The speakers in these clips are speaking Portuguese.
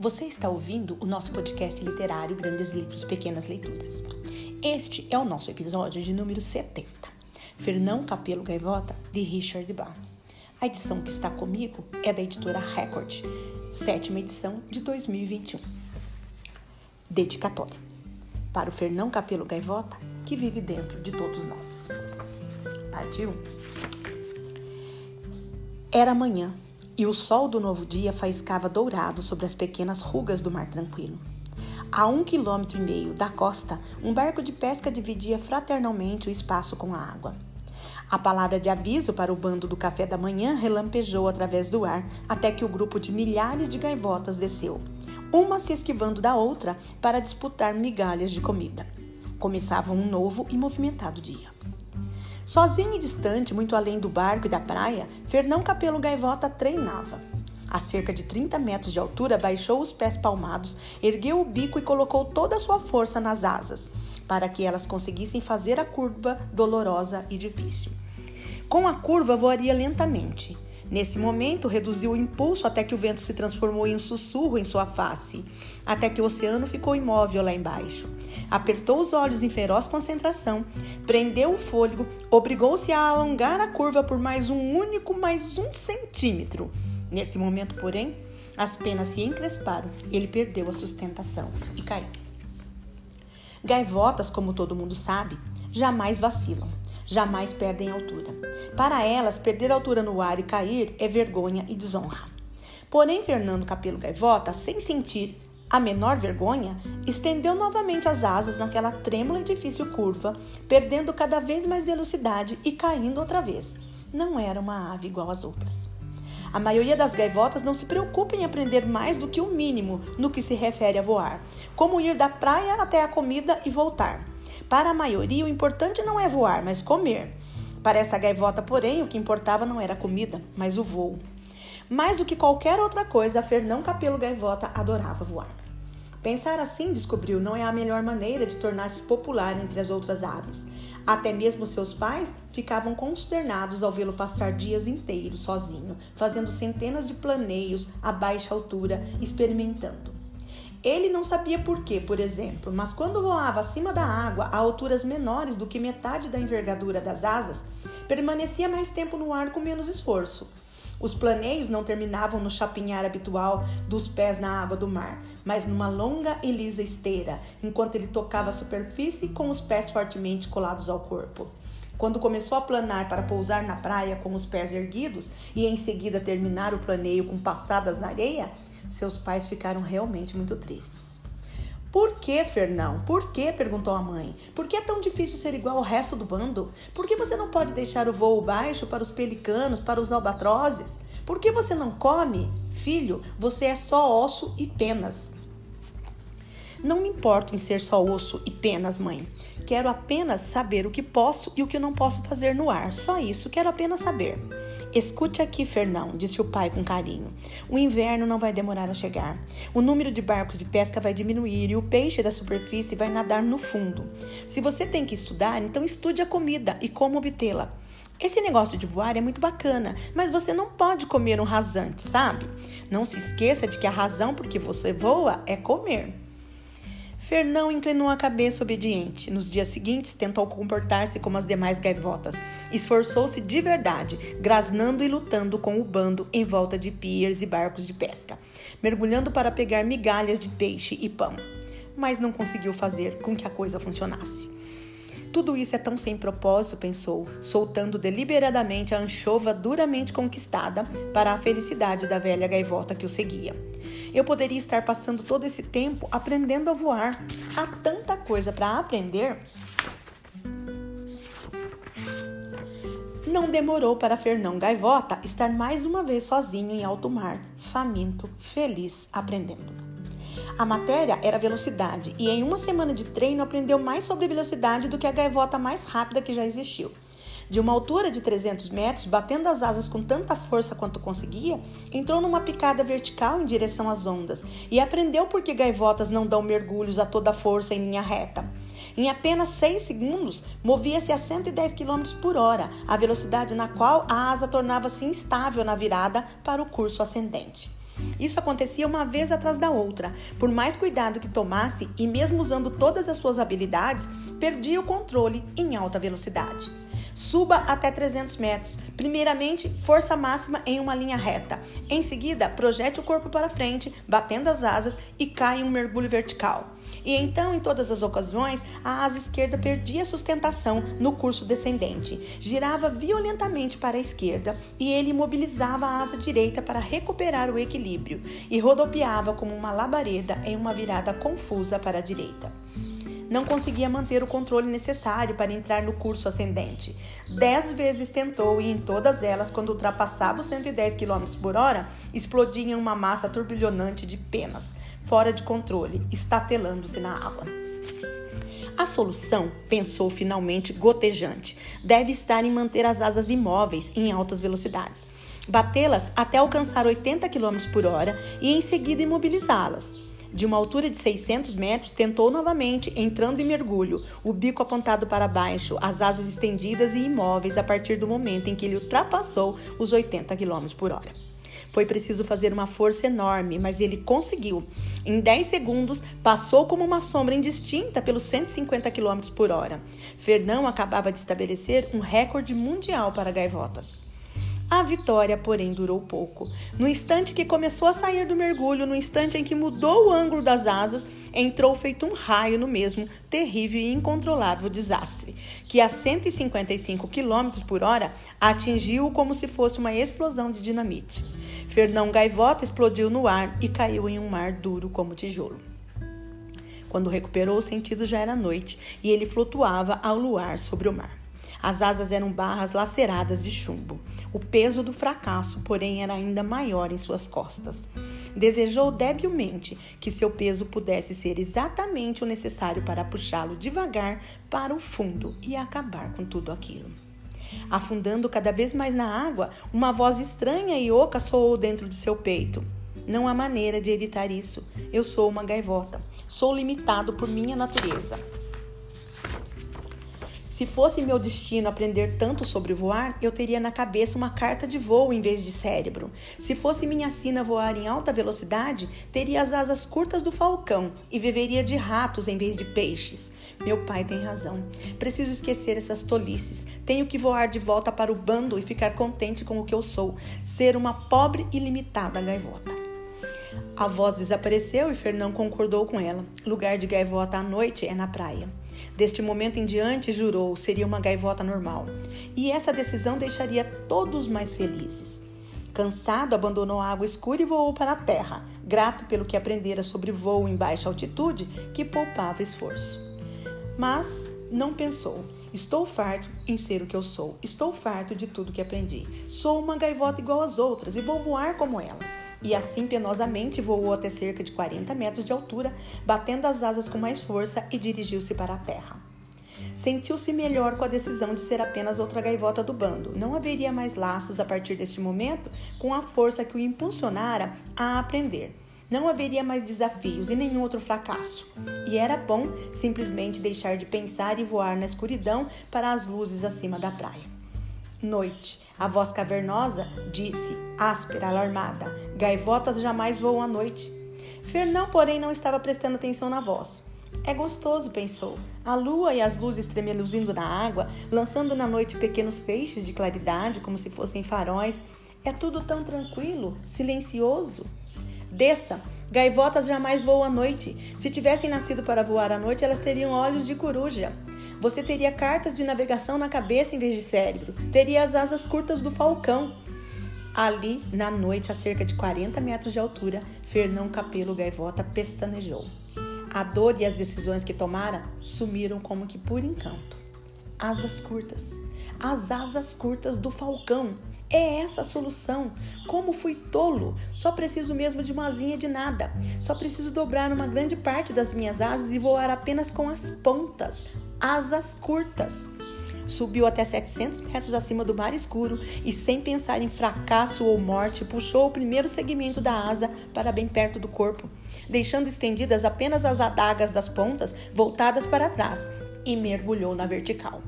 Você está ouvindo o nosso podcast literário Grandes Livros, Pequenas Leituras. Este é o nosso episódio de número 70, Fernão Capelo Gaivota, de Richard Bach. A edição que está comigo é da editora Record, sétima edição de 2021. Dedicatória para o Fernão Capelo Gaivota, que vive dentro de todos nós. Partiu? Era manhã e o sol do novo dia faiscava dourado sobre as pequenas rugas do mar tranquilo. A um quilômetro e meio da costa, um barco de pesca dividia fraternalmente o espaço com a água. A palavra de aviso para o bando do café da manhã relampejou através do ar até que o grupo de milhares de gaivotas desceu, uma se esquivando da outra para disputar migalhas de comida. Começava um novo e movimentado dia. Sozinho e distante, muito além do barco e da praia, Fernão Capelo Gaivota treinava. A cerca de 30 metros de altura, baixou os pés palmados, ergueu o bico e colocou toda a sua força nas asas, para que elas conseguissem fazer a curva dolorosa e difícil. Com a curva, voaria lentamente. Nesse momento, reduziu o impulso até que o vento se transformou em um sussurro em sua face, até que o oceano ficou imóvel lá embaixo. Apertou os olhos em feroz concentração, prendeu o fôlego, obrigou-se a alongar a curva por mais um único, mais um centímetro. Nesse momento, porém, as penas se encresparam, ele perdeu a sustentação e caiu. Gaivotas, como todo mundo sabe, jamais vacilam jamais perdem altura. Para elas, perder altura no ar e cair é vergonha e desonra. Porém, Fernando Capelo Gaivota, sem sentir a menor vergonha, estendeu novamente as asas naquela trêmula e difícil curva, perdendo cada vez mais velocidade e caindo outra vez. Não era uma ave igual às outras. A maioria das gaivotas não se preocupa em aprender mais do que o mínimo no que se refere a voar, como ir da praia até a comida e voltar. Para a maioria, o importante não é voar, mas comer. Para essa gaivota, porém, o que importava não era a comida, mas o voo. Mais do que qualquer outra coisa, a Fernão Capelo Gaivota adorava voar. Pensar assim, descobriu, não é a melhor maneira de tornar-se popular entre as outras aves. Até mesmo seus pais ficavam consternados ao vê-lo passar dias inteiros sozinho, fazendo centenas de planeios a baixa altura, experimentando. Ele não sabia por quê, por exemplo, mas quando voava acima da água a alturas menores do que metade da envergadura das asas, permanecia mais tempo no ar com menos esforço. Os planeios não terminavam no chapinhar habitual dos pés na água do mar, mas numa longa e lisa esteira, enquanto ele tocava a superfície com os pés fortemente colados ao corpo. Quando começou a planar para pousar na praia com os pés erguidos e em seguida terminar o planeio com passadas na areia, seus pais ficaram realmente muito tristes. Por que, Fernão? Por que? perguntou a mãe. Por que é tão difícil ser igual ao resto do bando? Por que você não pode deixar o voo baixo para os pelicanos, para os albatrozes? Por que você não come? Filho, você é só osso e penas. Não me importo em ser só osso e penas, mãe. Quero apenas saber o que posso e o que não posso fazer no ar. Só isso, quero apenas saber. Escute aqui, Fernão, disse o pai com carinho. O inverno não vai demorar a chegar. O número de barcos de pesca vai diminuir e o peixe da superfície vai nadar no fundo. Se você tem que estudar, então estude a comida e como obtê-la. Esse negócio de voar é muito bacana, mas você não pode comer um rasante, sabe? Não se esqueça de que a razão por que você voa é comer. Fernão inclinou a cabeça obediente. Nos dias seguintes, tentou comportar-se como as demais gaivotas. Esforçou-se de verdade, grasnando e lutando com o bando em volta de piers e barcos de pesca, mergulhando para pegar migalhas de peixe e pão. Mas não conseguiu fazer com que a coisa funcionasse. Tudo isso é tão sem propósito, pensou, soltando deliberadamente a anchova duramente conquistada para a felicidade da velha gaivota que o seguia. Eu poderia estar passando todo esse tempo aprendendo a voar. Há tanta coisa para aprender. Não demorou para Fernão Gaivota estar mais uma vez sozinho em alto mar, faminto, feliz, aprendendo. A matéria era velocidade, e em uma semana de treino aprendeu mais sobre velocidade do que a gaivota mais rápida que já existiu. De uma altura de 300 metros, batendo as asas com tanta força quanto conseguia, entrou numa picada vertical em direção às ondas e aprendeu por que gaivotas não dão mergulhos a toda força em linha reta. Em apenas 6 segundos, movia-se a 110 km por hora, a velocidade na qual a asa tornava-se instável na virada para o curso ascendente. Isso acontecia uma vez atrás da outra. Por mais cuidado que tomasse e mesmo usando todas as suas habilidades, perdia o controle em alta velocidade. Suba até 300 metros. Primeiramente, força máxima em uma linha reta. Em seguida, projete o corpo para frente, batendo as asas e cai em um mergulho vertical. E então, em todas as ocasiões, a asa esquerda perdia sustentação no curso descendente, girava violentamente para a esquerda e ele imobilizava a asa direita para recuperar o equilíbrio e rodopiava como uma labareda em uma virada confusa para a direita. Não conseguia manter o controle necessário para entrar no curso ascendente. Dez vezes tentou e em todas elas, quando ultrapassava os 110 km por hora, explodia em uma massa turbilhonante de penas, fora de controle, estatelando-se na água. A solução, pensou finalmente gotejante, deve estar em manter as asas imóveis em altas velocidades, batê-las até alcançar 80 km por hora e em seguida imobilizá-las. De uma altura de 600 metros, tentou novamente, entrando em mergulho, o bico apontado para baixo, as asas estendidas e imóveis a partir do momento em que ele ultrapassou os 80 km por hora. Foi preciso fazer uma força enorme, mas ele conseguiu. Em 10 segundos, passou como uma sombra indistinta pelos 150 km por hora. Fernão acabava de estabelecer um recorde mundial para gaivotas. A vitória, porém, durou pouco. No instante que começou a sair do mergulho, no instante em que mudou o ângulo das asas, entrou feito um raio no mesmo terrível e incontrolável desastre, que a 155 km por hora atingiu como se fosse uma explosão de dinamite. Fernão Gaivota explodiu no ar e caiu em um mar duro como tijolo. Quando recuperou o sentido já era noite e ele flutuava ao luar sobre o mar. As asas eram barras laceradas de chumbo. O peso do fracasso, porém, era ainda maior em suas costas. Desejou debilmente que seu peso pudesse ser exatamente o necessário para puxá-lo devagar para o fundo e acabar com tudo aquilo. Afundando cada vez mais na água, uma voz estranha e oca soou dentro de seu peito. Não há maneira de evitar isso. Eu sou uma gaivota. Sou limitado por minha natureza. Se fosse meu destino aprender tanto sobre voar, eu teria na cabeça uma carta de voo em vez de cérebro. Se fosse minha sina voar em alta velocidade, teria as asas curtas do falcão e viveria de ratos em vez de peixes. Meu pai tem razão. Preciso esquecer essas tolices. Tenho que voar de volta para o bando e ficar contente com o que eu sou, ser uma pobre e limitada gaivota. A voz desapareceu e Fernão concordou com ela. Lugar de gaivota à noite é na praia. Deste momento em diante, jurou, seria uma gaivota normal. E essa decisão deixaria todos mais felizes. Cansado, abandonou a água escura e voou para a terra, grato pelo que aprendera sobre voo em baixa altitude, que poupava esforço. Mas não pensou. Estou farto em ser o que eu sou. Estou farto de tudo que aprendi. Sou uma gaivota igual às outras e vou voar como elas e assim penosamente voou até cerca de 40 metros de altura, batendo as asas com mais força e dirigiu-se para a terra. Sentiu-se melhor com a decisão de ser apenas outra gaivota do bando. Não haveria mais laços a partir deste momento com a força que o impulsionara a aprender. Não haveria mais desafios e nenhum outro fracasso. E era bom simplesmente deixar de pensar e voar na escuridão para as luzes acima da praia. Noite. A voz cavernosa disse, áspera, alarmada: Gaivotas jamais voam à noite. Fernão, porém, não estava prestando atenção na voz. É gostoso, pensou. A lua e as luzes tremeluzindo na água, lançando na noite pequenos feixes de claridade como se fossem faróis. É tudo tão tranquilo, silencioso. Desça. Gaivotas jamais voam à noite. Se tivessem nascido para voar à noite, elas teriam olhos de coruja. Você teria cartas de navegação na cabeça em vez de cérebro. Teria as asas curtas do falcão. Ali, na noite, a cerca de 40 metros de altura, Fernão Capelo Gaivota pestanejou. A dor e as decisões que tomara sumiram como que por encanto. Asas curtas. As asas curtas do falcão. É essa a solução. Como fui tolo! Só preciso mesmo de uma asinha de nada. Só preciso dobrar uma grande parte das minhas asas e voar apenas com as pontas, asas curtas. Subiu até 700 metros acima do mar escuro e, sem pensar em fracasso ou morte, puxou o primeiro segmento da asa para bem perto do corpo, deixando estendidas apenas as adagas das pontas voltadas para trás, e mergulhou na vertical.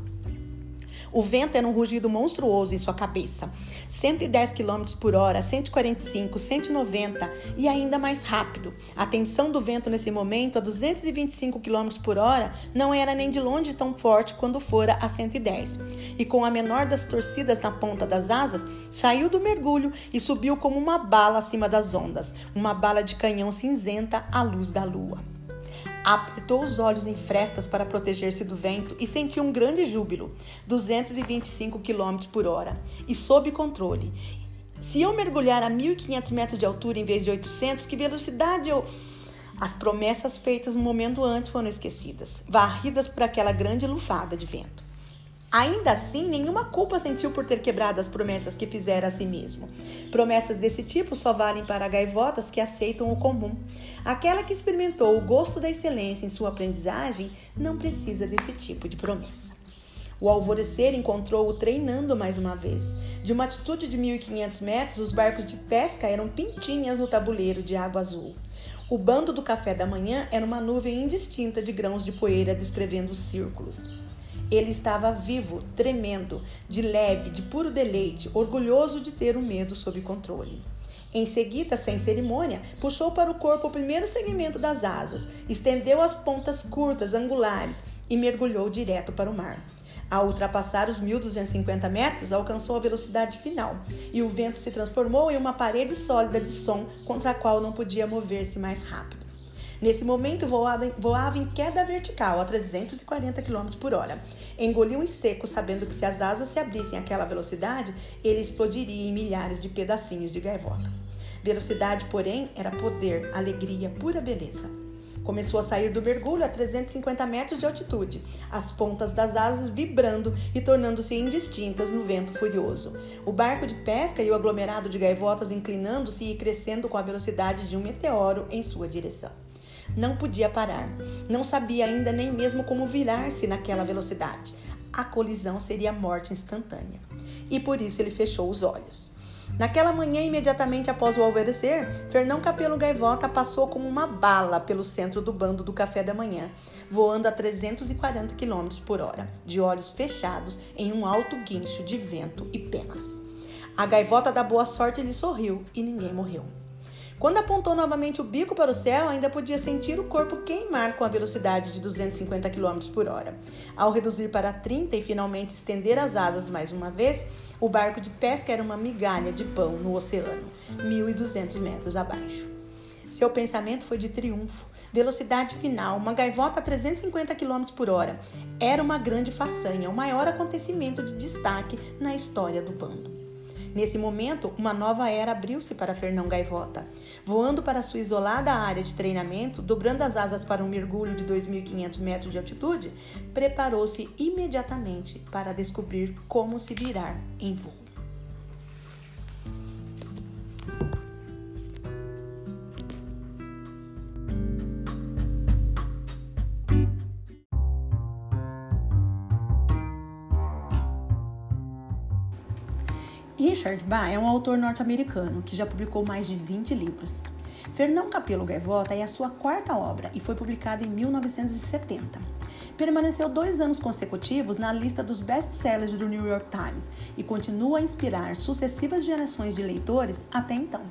O vento era um rugido monstruoso em sua cabeça. 110 km por hora, 145, 190 e ainda mais rápido. A tensão do vento nesse momento, a 225 km por hora, não era nem de longe tão forte quando fora a 110. E com a menor das torcidas na ponta das asas, saiu do mergulho e subiu como uma bala acima das ondas, uma bala de canhão cinzenta à luz da lua. Apertou os olhos em frestas para proteger-se do vento e sentiu um grande júbilo, 225 km por hora, e sob controle. Se eu mergulhar a 1.500 metros de altura em vez de 800, que velocidade eu... As promessas feitas um momento antes foram esquecidas, varridas por aquela grande lufada de vento. Ainda assim, nenhuma culpa sentiu por ter quebrado as promessas que fizera a si mesmo. Promessas desse tipo só valem para gaivotas que aceitam o comum. Aquela que experimentou o gosto da excelência em sua aprendizagem não precisa desse tipo de promessa. O alvorecer encontrou-o treinando mais uma vez. De uma altitude de 1.500 metros, os barcos de pesca eram pintinhas no tabuleiro de água azul. O bando do café da manhã era uma nuvem indistinta de grãos de poeira descrevendo círculos. Ele estava vivo, tremendo, de leve, de puro deleite, orgulhoso de ter o medo sob controle. Em seguida, sem cerimônia, puxou para o corpo o primeiro segmento das asas, estendeu as pontas curtas, angulares e mergulhou direto para o mar. Ao ultrapassar os 1.250 metros, alcançou a velocidade final e o vento se transformou em uma parede sólida de som contra a qual não podia mover-se mais rápido. Nesse momento, voava, em queda vertical a 340 km por hora. Engoliu em seco, sabendo que se as asas se abrissem àquela velocidade, ele explodiria em milhares de pedacinhos de gaivota. Velocidade, porém, era poder, alegria, pura beleza. Começou a sair do mergulho a 350 metros de altitude, as pontas das asas vibrando e tornando-se indistintas no vento furioso. O barco de pesca e o aglomerado de gaivotas inclinando-se e crescendo com a velocidade de um meteoro em sua direção. Não podia parar. Não sabia ainda nem mesmo como virar-se naquela velocidade. A colisão seria morte instantânea. E por isso ele fechou os olhos. Naquela manhã, imediatamente após o alvorecer, Fernão Capelo Gaivota passou como uma bala pelo centro do bando do café da manhã, voando a 340 km por hora, de olhos fechados em um alto guincho de vento e penas. A gaivota da boa sorte lhe sorriu e ninguém morreu. Quando apontou novamente o bico para o céu, ainda podia sentir o corpo queimar com a velocidade de 250 km por hora. Ao reduzir para 30 e finalmente estender as asas mais uma vez, o barco de pesca era uma migalha de pão no oceano, 1.200 metros abaixo. Seu pensamento foi de triunfo. Velocidade final, uma gaivota a 350 km por hora. Era uma grande façanha, o maior acontecimento de destaque na história do bando. Nesse momento, uma nova era abriu-se para Fernão Gaivota. Voando para sua isolada área de treinamento, dobrando as asas para um mergulho de 2.500 metros de altitude, preparou-se imediatamente para descobrir como se virar em voo. Richard Bach é um autor norte-americano que já publicou mais de 20 livros. Fernão Capelo Gaivota é a sua quarta obra e foi publicada em 1970. Permaneceu dois anos consecutivos na lista dos best-sellers do New York Times e continua a inspirar sucessivas gerações de leitores até então.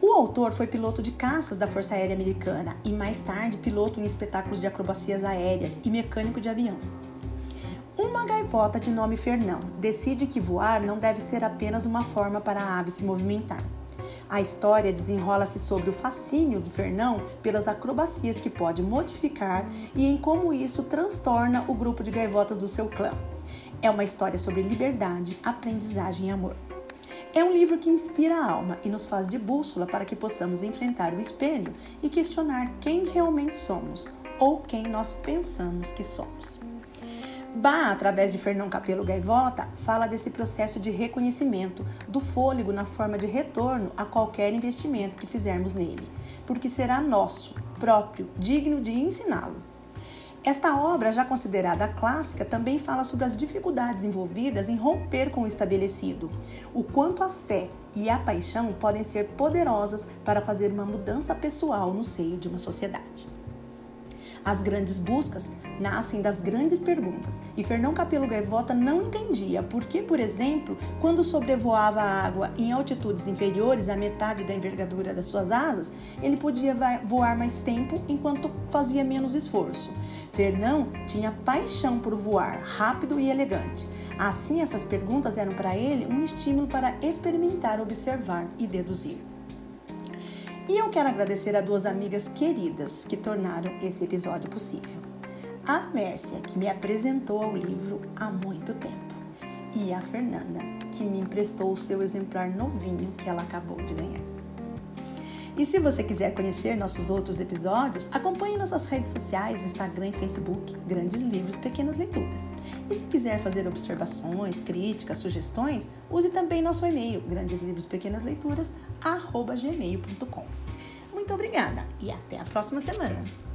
O autor foi piloto de caças da Força Aérea Americana e mais tarde piloto em espetáculos de acrobacias aéreas e mecânico de avião. Uma gaivota de nome Fernão decide que voar não deve ser apenas uma forma para a ave se movimentar. A história desenrola-se sobre o fascínio do Fernão pelas acrobacias que pode modificar e em como isso transtorna o grupo de gaivotas do seu clã. É uma história sobre liberdade, aprendizagem e amor. É um livro que inspira a alma e nos faz de bússola para que possamos enfrentar o espelho e questionar quem realmente somos ou quem nós pensamos que somos. Bá, através de Fernão Capelo Gaivota, fala desse processo de reconhecimento, do fôlego na forma de retorno a qualquer investimento que fizermos nele, porque será nosso, próprio, digno de ensiná-lo. Esta obra, já considerada clássica, também fala sobre as dificuldades envolvidas em romper com o estabelecido, o quanto a fé e a paixão podem ser poderosas para fazer uma mudança pessoal no seio de uma sociedade. As grandes buscas nascem das grandes perguntas. E Fernão Capelo Gaivota não entendia por que, por exemplo, quando sobrevoava a água em altitudes inferiores à metade da envergadura das suas asas, ele podia voar mais tempo enquanto fazia menos esforço. Fernão tinha paixão por voar rápido e elegante. Assim, essas perguntas eram para ele um estímulo para experimentar, observar e deduzir. E eu quero agradecer a duas amigas queridas que tornaram esse episódio possível. A Mércia, que me apresentou ao livro há muito tempo, e a Fernanda, que me emprestou o seu exemplar novinho que ela acabou de ganhar. E se você quiser conhecer nossos outros episódios, acompanhe nossas redes sociais, Instagram e Facebook, Grandes Livros, Pequenas Leituras. E se quiser fazer observações, críticas, sugestões, use também nosso e-mail, grandeslivrospequenasleituras.gmail.com. Muito obrigada e até a próxima semana!